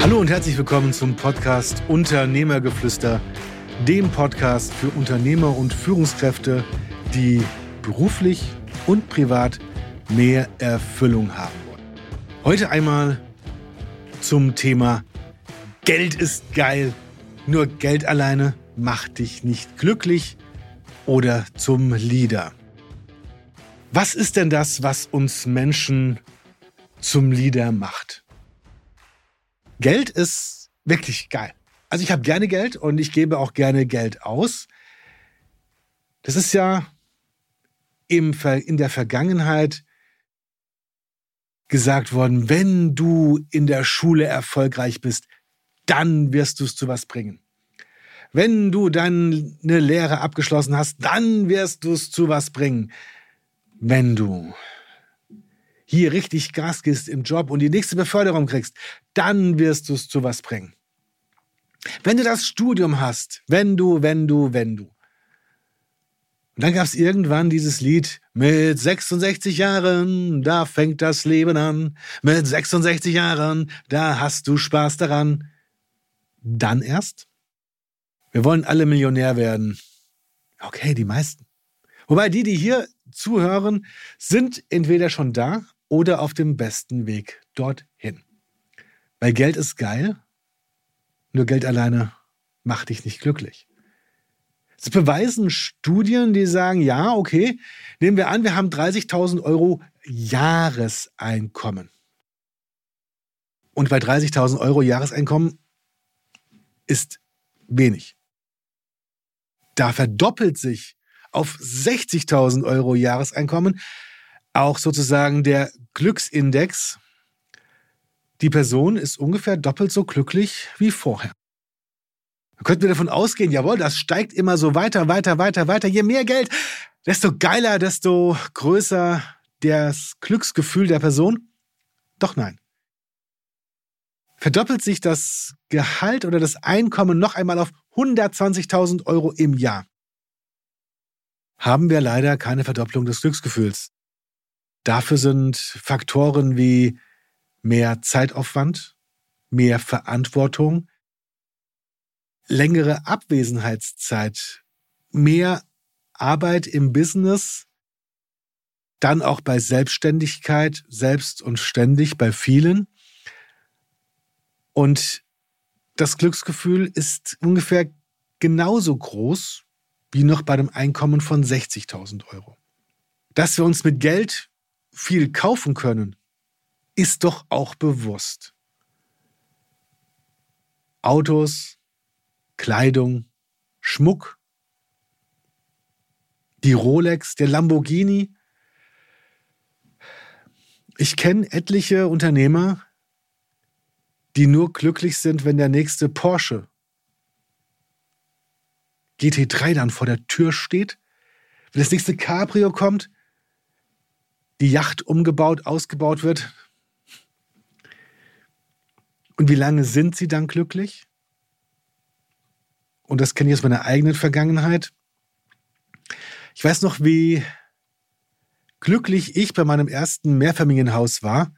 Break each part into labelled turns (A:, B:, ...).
A: Hallo und herzlich willkommen zum Podcast Unternehmergeflüster, dem Podcast für Unternehmer und Führungskräfte, die beruflich und privat mehr Erfüllung haben wollen. Heute einmal zum Thema Geld ist geil, nur Geld alleine macht dich nicht glücklich oder zum Leader. Was ist denn das, was uns Menschen zum Leader macht? Geld ist wirklich geil. Also ich habe gerne Geld und ich gebe auch gerne Geld aus. Das ist ja im, in der Vergangenheit gesagt worden, wenn du in der Schule erfolgreich bist, dann wirst du es zu was bringen. Wenn du deine Lehre abgeschlossen hast, dann wirst du es zu was bringen. Wenn du hier richtig Gas gibst im Job und die nächste Beförderung kriegst, dann wirst du es zu was bringen. Wenn du das Studium hast, wenn du, wenn du, wenn du. Und dann gab es irgendwann dieses Lied mit 66 Jahren, da fängt das Leben an. Mit 66 Jahren, da hast du Spaß daran. Dann erst? Wir wollen alle Millionär werden. Okay, die meisten. Wobei die, die hier zuhören, sind entweder schon da oder auf dem besten Weg dorthin. Weil Geld ist geil, nur Geld alleine macht dich nicht glücklich. Das beweisen Studien, die sagen, ja, okay, nehmen wir an, wir haben 30.000 Euro Jahreseinkommen. Und bei 30.000 Euro Jahreseinkommen ist wenig. Da verdoppelt sich auf 60.000 Euro Jahreseinkommen auch sozusagen der Glücksindex. Die Person ist ungefähr doppelt so glücklich wie vorher. Da könnten wir davon ausgehen, jawohl, das steigt immer so weiter, weiter, weiter, weiter. Je mehr Geld, desto geiler, desto größer das Glücksgefühl der Person. Doch nein. Verdoppelt sich das Gehalt oder das Einkommen noch einmal auf 120.000 Euro im Jahr, haben wir leider keine Verdopplung des Glücksgefühls. Dafür sind Faktoren wie mehr Zeitaufwand, mehr Verantwortung, längere Abwesenheitszeit, mehr Arbeit im Business, dann auch bei Selbstständigkeit, selbst und ständig bei vielen. Und das Glücksgefühl ist ungefähr genauso groß wie noch bei dem Einkommen von 60.000 Euro. Dass wir uns mit Geld viel kaufen können, ist doch auch bewusst. Autos, Kleidung, Schmuck, die Rolex, der Lamborghini. Ich kenne etliche Unternehmer, die nur glücklich sind, wenn der nächste Porsche GT3 dann vor der Tür steht, wenn das nächste Cabrio kommt, die Yacht umgebaut, ausgebaut wird. Und wie lange sind sie dann glücklich? Und das kenne ich aus meiner eigenen Vergangenheit. Ich weiß noch, wie glücklich ich bei meinem ersten Mehrfamilienhaus war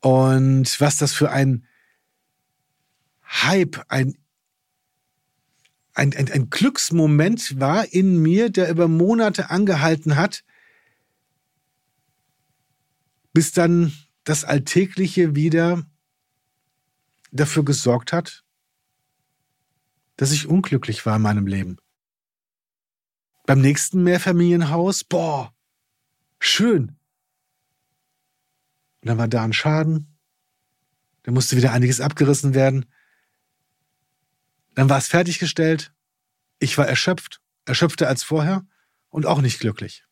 A: und was das für ein Hype, ein, ein, ein, ein Glücksmoment war in mir, der über Monate angehalten hat, bis dann das Alltägliche wieder dafür gesorgt hat, dass ich unglücklich war in meinem Leben. Beim nächsten Mehrfamilienhaus, boah, schön. Und dann war da ein Schaden. Da musste wieder einiges abgerissen werden. Dann war es fertiggestellt. Ich war erschöpft, erschöpfter als vorher und auch nicht glücklich.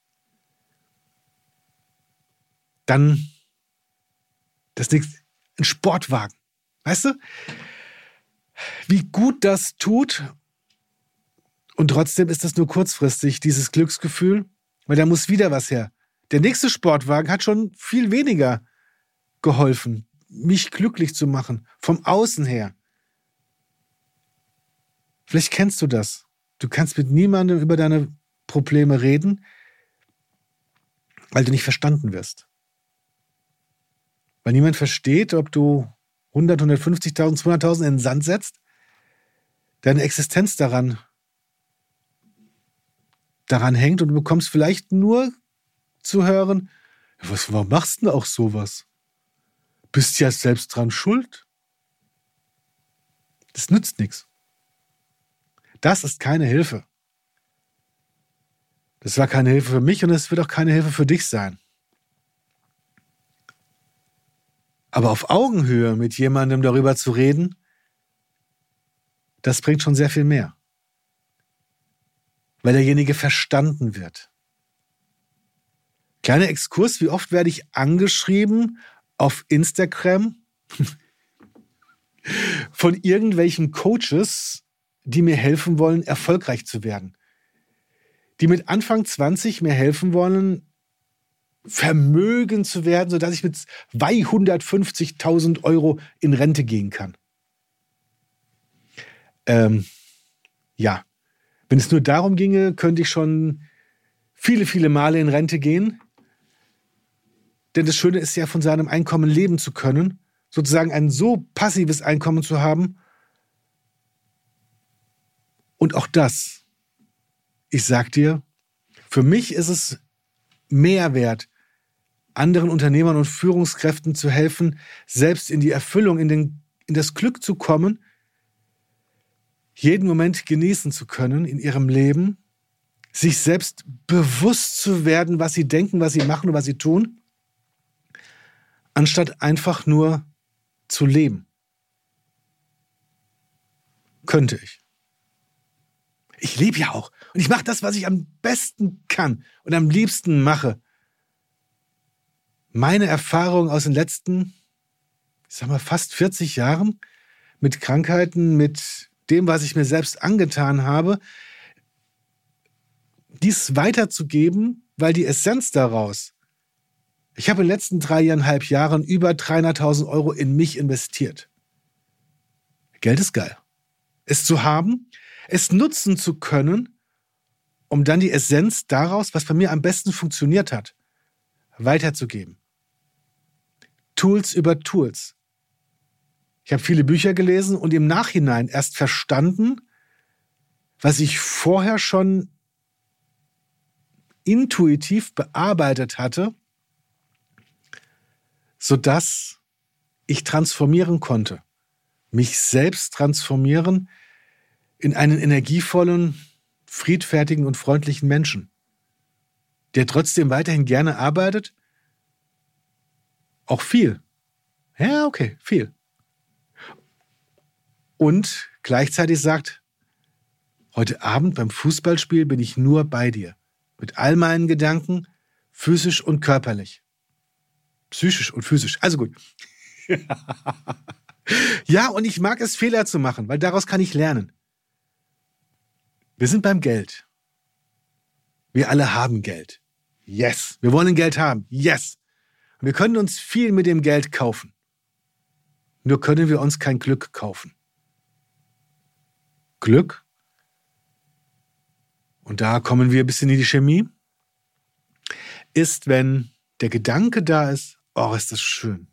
A: Dann das nächste, ein Sportwagen. Weißt du? Wie gut das tut. Und trotzdem ist das nur kurzfristig, dieses Glücksgefühl, weil da muss wieder was her. Der nächste Sportwagen hat schon viel weniger geholfen, mich glücklich zu machen, vom Außen her. Vielleicht kennst du das. Du kannst mit niemandem über deine Probleme reden, weil du nicht verstanden wirst weil niemand versteht, ob du 100, 150.000, 200.000 in den Sand setzt, deine Existenz daran, daran hängt und du bekommst vielleicht nur zu hören, was, warum machst du denn auch sowas? Bist ja selbst dran schuld. Das nützt nichts. Das ist keine Hilfe. Das war keine Hilfe für mich und es wird auch keine Hilfe für dich sein. Aber auf Augenhöhe mit jemandem darüber zu reden, das bringt schon sehr viel mehr. Weil derjenige verstanden wird. Kleiner Exkurs, wie oft werde ich angeschrieben auf Instagram von irgendwelchen Coaches, die mir helfen wollen, erfolgreich zu werden. Die mit Anfang 20 mir helfen wollen, vermögen zu werden, sodass ich mit 250.000 Euro in Rente gehen kann. Ähm, ja, wenn es nur darum ginge, könnte ich schon viele, viele Male in Rente gehen. Denn das Schöne ist ja, von seinem Einkommen leben zu können, sozusagen ein so passives Einkommen zu haben, und auch das, ich sag dir, für mich ist es mehr wert, anderen Unternehmern und Führungskräften zu helfen, selbst in die Erfüllung, in, den, in das Glück zu kommen, jeden Moment genießen zu können in ihrem Leben, sich selbst bewusst zu werden, was sie denken, was sie machen und was sie tun, anstatt einfach nur zu leben. Könnte ich ich lebe ja auch. Und ich mache das, was ich am besten kann und am liebsten mache. Meine Erfahrung aus den letzten, ich sag mal, fast 40 Jahren mit Krankheiten, mit dem, was ich mir selbst angetan habe, dies weiterzugeben, weil die Essenz daraus, ich habe in den letzten dreieinhalb Jahren über 300.000 Euro in mich investiert. Geld ist geil. Es zu haben, es nutzen zu können, um dann die Essenz daraus, was bei mir am besten funktioniert hat, weiterzugeben. Tools über Tools. Ich habe viele Bücher gelesen und im Nachhinein erst verstanden, was ich vorher schon intuitiv bearbeitet hatte, sodass ich transformieren konnte, mich selbst transformieren, in einen energievollen, friedfertigen und freundlichen Menschen, der trotzdem weiterhin gerne arbeitet? Auch viel. Ja, okay, viel. Und gleichzeitig sagt, heute Abend beim Fußballspiel bin ich nur bei dir. Mit all meinen Gedanken, physisch und körperlich. Psychisch und physisch. Also gut. ja, und ich mag es, Fehler zu machen, weil daraus kann ich lernen. Wir sind beim Geld. Wir alle haben Geld. Yes. Wir wollen Geld haben. Yes. Wir können uns viel mit dem Geld kaufen. Nur können wir uns kein Glück kaufen. Glück, und da kommen wir ein bisschen in die Chemie, ist, wenn der Gedanke da ist, oh, ist das schön.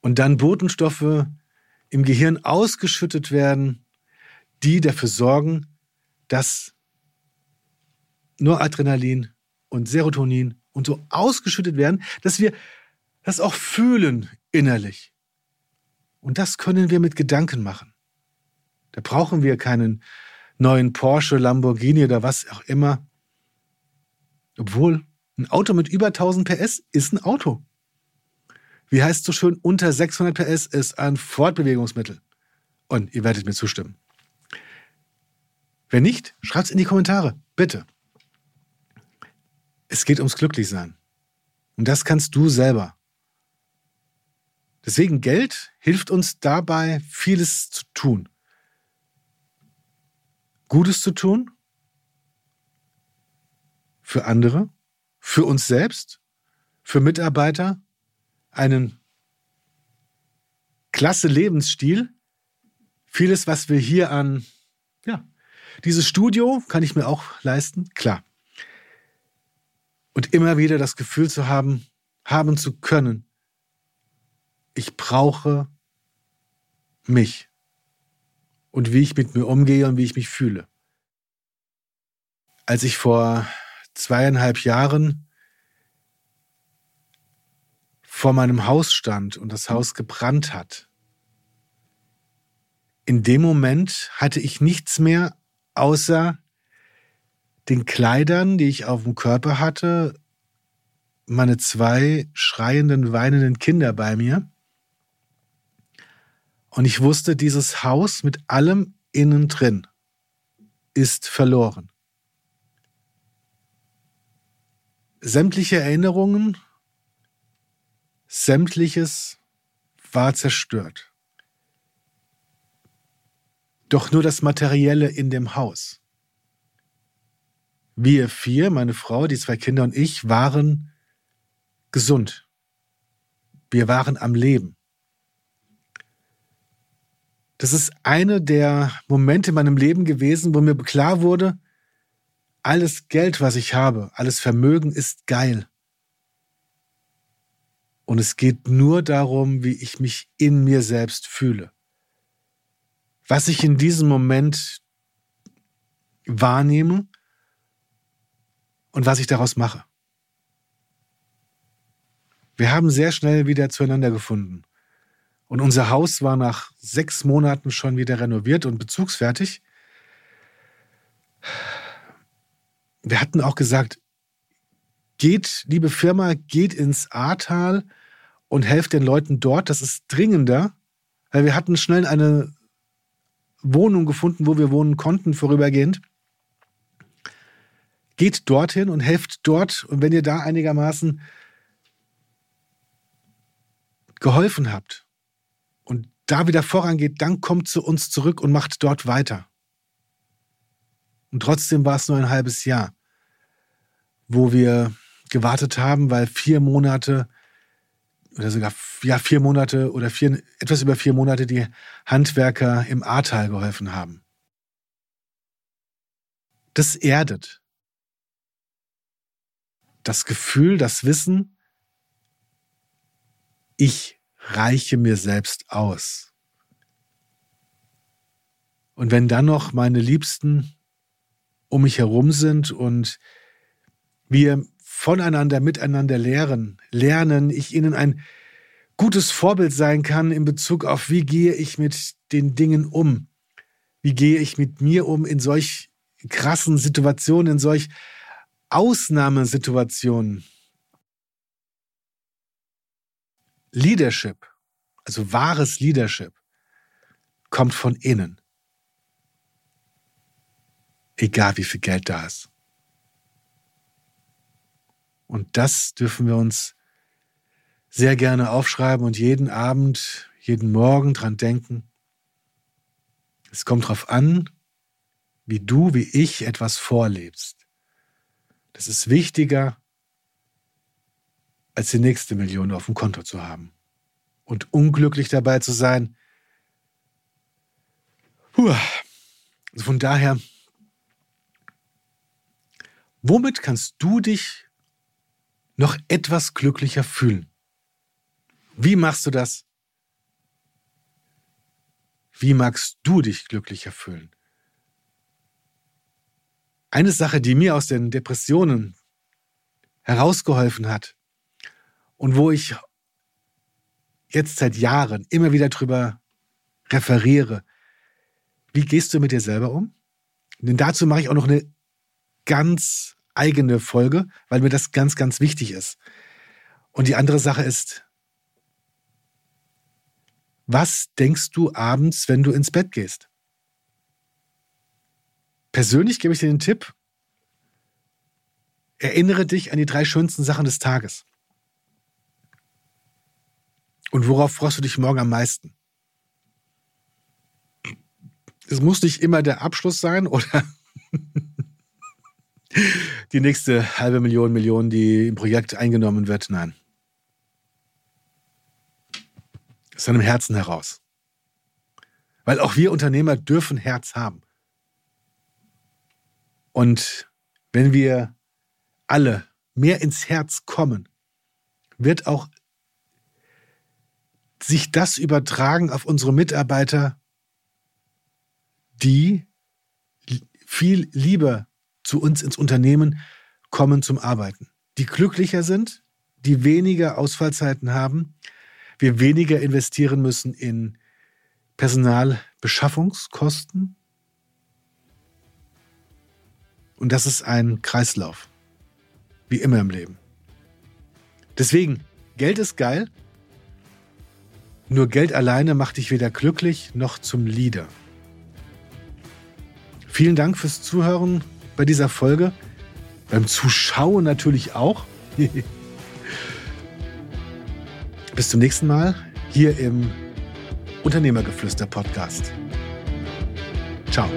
A: Und dann Botenstoffe im Gehirn ausgeschüttet werden, die dafür sorgen, dass nur Adrenalin und Serotonin und so ausgeschüttet werden, dass wir das auch fühlen innerlich. Und das können wir mit Gedanken machen. Da brauchen wir keinen neuen Porsche, Lamborghini oder was auch immer. Obwohl, ein Auto mit über 1000 PS ist ein Auto. Wie heißt so schön, unter 600 PS ist ein Fortbewegungsmittel. Und ihr werdet mir zustimmen. Wenn nicht, schreibt es in die Kommentare, bitte. Es geht ums Glücklichsein. Und das kannst du selber. Deswegen Geld hilft uns dabei, vieles zu tun. Gutes zu tun für andere, für uns selbst, für Mitarbeiter, einen klasse Lebensstil, vieles, was wir hier an ja, dieses Studio kann ich mir auch leisten, klar. Und immer wieder das Gefühl zu haben, haben zu können, ich brauche mich und wie ich mit mir umgehe und wie ich mich fühle. Als ich vor zweieinhalb Jahren vor meinem Haus stand und das Haus gebrannt hat, in dem Moment hatte ich nichts mehr außer den Kleidern, die ich auf dem Körper hatte, meine zwei schreienden, weinenden Kinder bei mir. Und ich wusste, dieses Haus mit allem innen drin ist verloren. Sämtliche Erinnerungen, sämtliches war zerstört. Doch nur das Materielle in dem Haus. Wir vier, meine Frau, die zwei Kinder und ich, waren gesund. Wir waren am Leben. Das ist eine der Momente in meinem Leben gewesen, wo mir klar wurde, alles Geld, was ich habe, alles Vermögen ist geil. Und es geht nur darum, wie ich mich in mir selbst fühle. Was ich in diesem Moment wahrnehme und was ich daraus mache. Wir haben sehr schnell wieder zueinander gefunden. Und unser Haus war nach sechs Monaten schon wieder renoviert und bezugsfertig. Wir hatten auch gesagt, geht, liebe Firma, geht ins Ahrtal und helft den Leuten dort. Das ist dringender, weil wir hatten schnell eine Wohnung gefunden, wo wir wohnen konnten, vorübergehend. Geht dorthin und helft dort. Und wenn ihr da einigermaßen geholfen habt, da wieder vorangeht, dann kommt zu uns zurück und macht dort weiter. Und trotzdem war es nur ein halbes Jahr, wo wir gewartet haben, weil vier Monate oder sogar ja, vier Monate oder vier, etwas über vier Monate die Handwerker im Ahrtal geholfen haben. Das erdet. Das Gefühl, das Wissen, ich reiche mir selbst aus. Und wenn dann noch meine Liebsten um mich herum sind und wir voneinander, miteinander lehren, lernen, ich ihnen ein gutes Vorbild sein kann in Bezug auf, wie gehe ich mit den Dingen um, wie gehe ich mit mir um in solch krassen Situationen, in solch Ausnahmesituationen. Leadership, also wahres Leadership, kommt von innen. Egal wie viel Geld da ist. Und das dürfen wir uns sehr gerne aufschreiben und jeden Abend, jeden Morgen dran denken. Es kommt darauf an, wie du, wie ich etwas vorlebst. Das ist wichtiger als die nächste Million auf dem Konto zu haben. Und unglücklich dabei zu sein. Puh. Also von daher, womit kannst du dich noch etwas glücklicher fühlen? Wie machst du das? Wie magst du dich glücklicher fühlen? Eine Sache, die mir aus den Depressionen herausgeholfen hat, und wo ich jetzt seit Jahren immer wieder drüber referiere. Wie gehst du mit dir selber um? Denn dazu mache ich auch noch eine ganz eigene Folge, weil mir das ganz, ganz wichtig ist. Und die andere Sache ist, was denkst du abends, wenn du ins Bett gehst? Persönlich gebe ich dir den Tipp, erinnere dich an die drei schönsten Sachen des Tages. Und worauf freust du dich morgen am meisten? Es muss nicht immer der Abschluss sein oder die nächste halbe Million, Million, die im Projekt eingenommen wird. Nein. Aus deinem Herzen heraus. Weil auch wir Unternehmer dürfen Herz haben. Und wenn wir alle mehr ins Herz kommen, wird auch sich das übertragen auf unsere Mitarbeiter, die viel lieber zu uns ins Unternehmen kommen zum Arbeiten, die glücklicher sind, die weniger Ausfallzeiten haben, wir weniger investieren müssen in Personalbeschaffungskosten. Und das ist ein Kreislauf, wie immer im Leben. Deswegen, Geld ist geil, nur Geld alleine macht dich weder glücklich noch zum Leader. Vielen Dank fürs Zuhören bei dieser Folge. Beim Zuschauen natürlich auch. Bis zum nächsten Mal hier im Unternehmergeflüster Podcast. Ciao.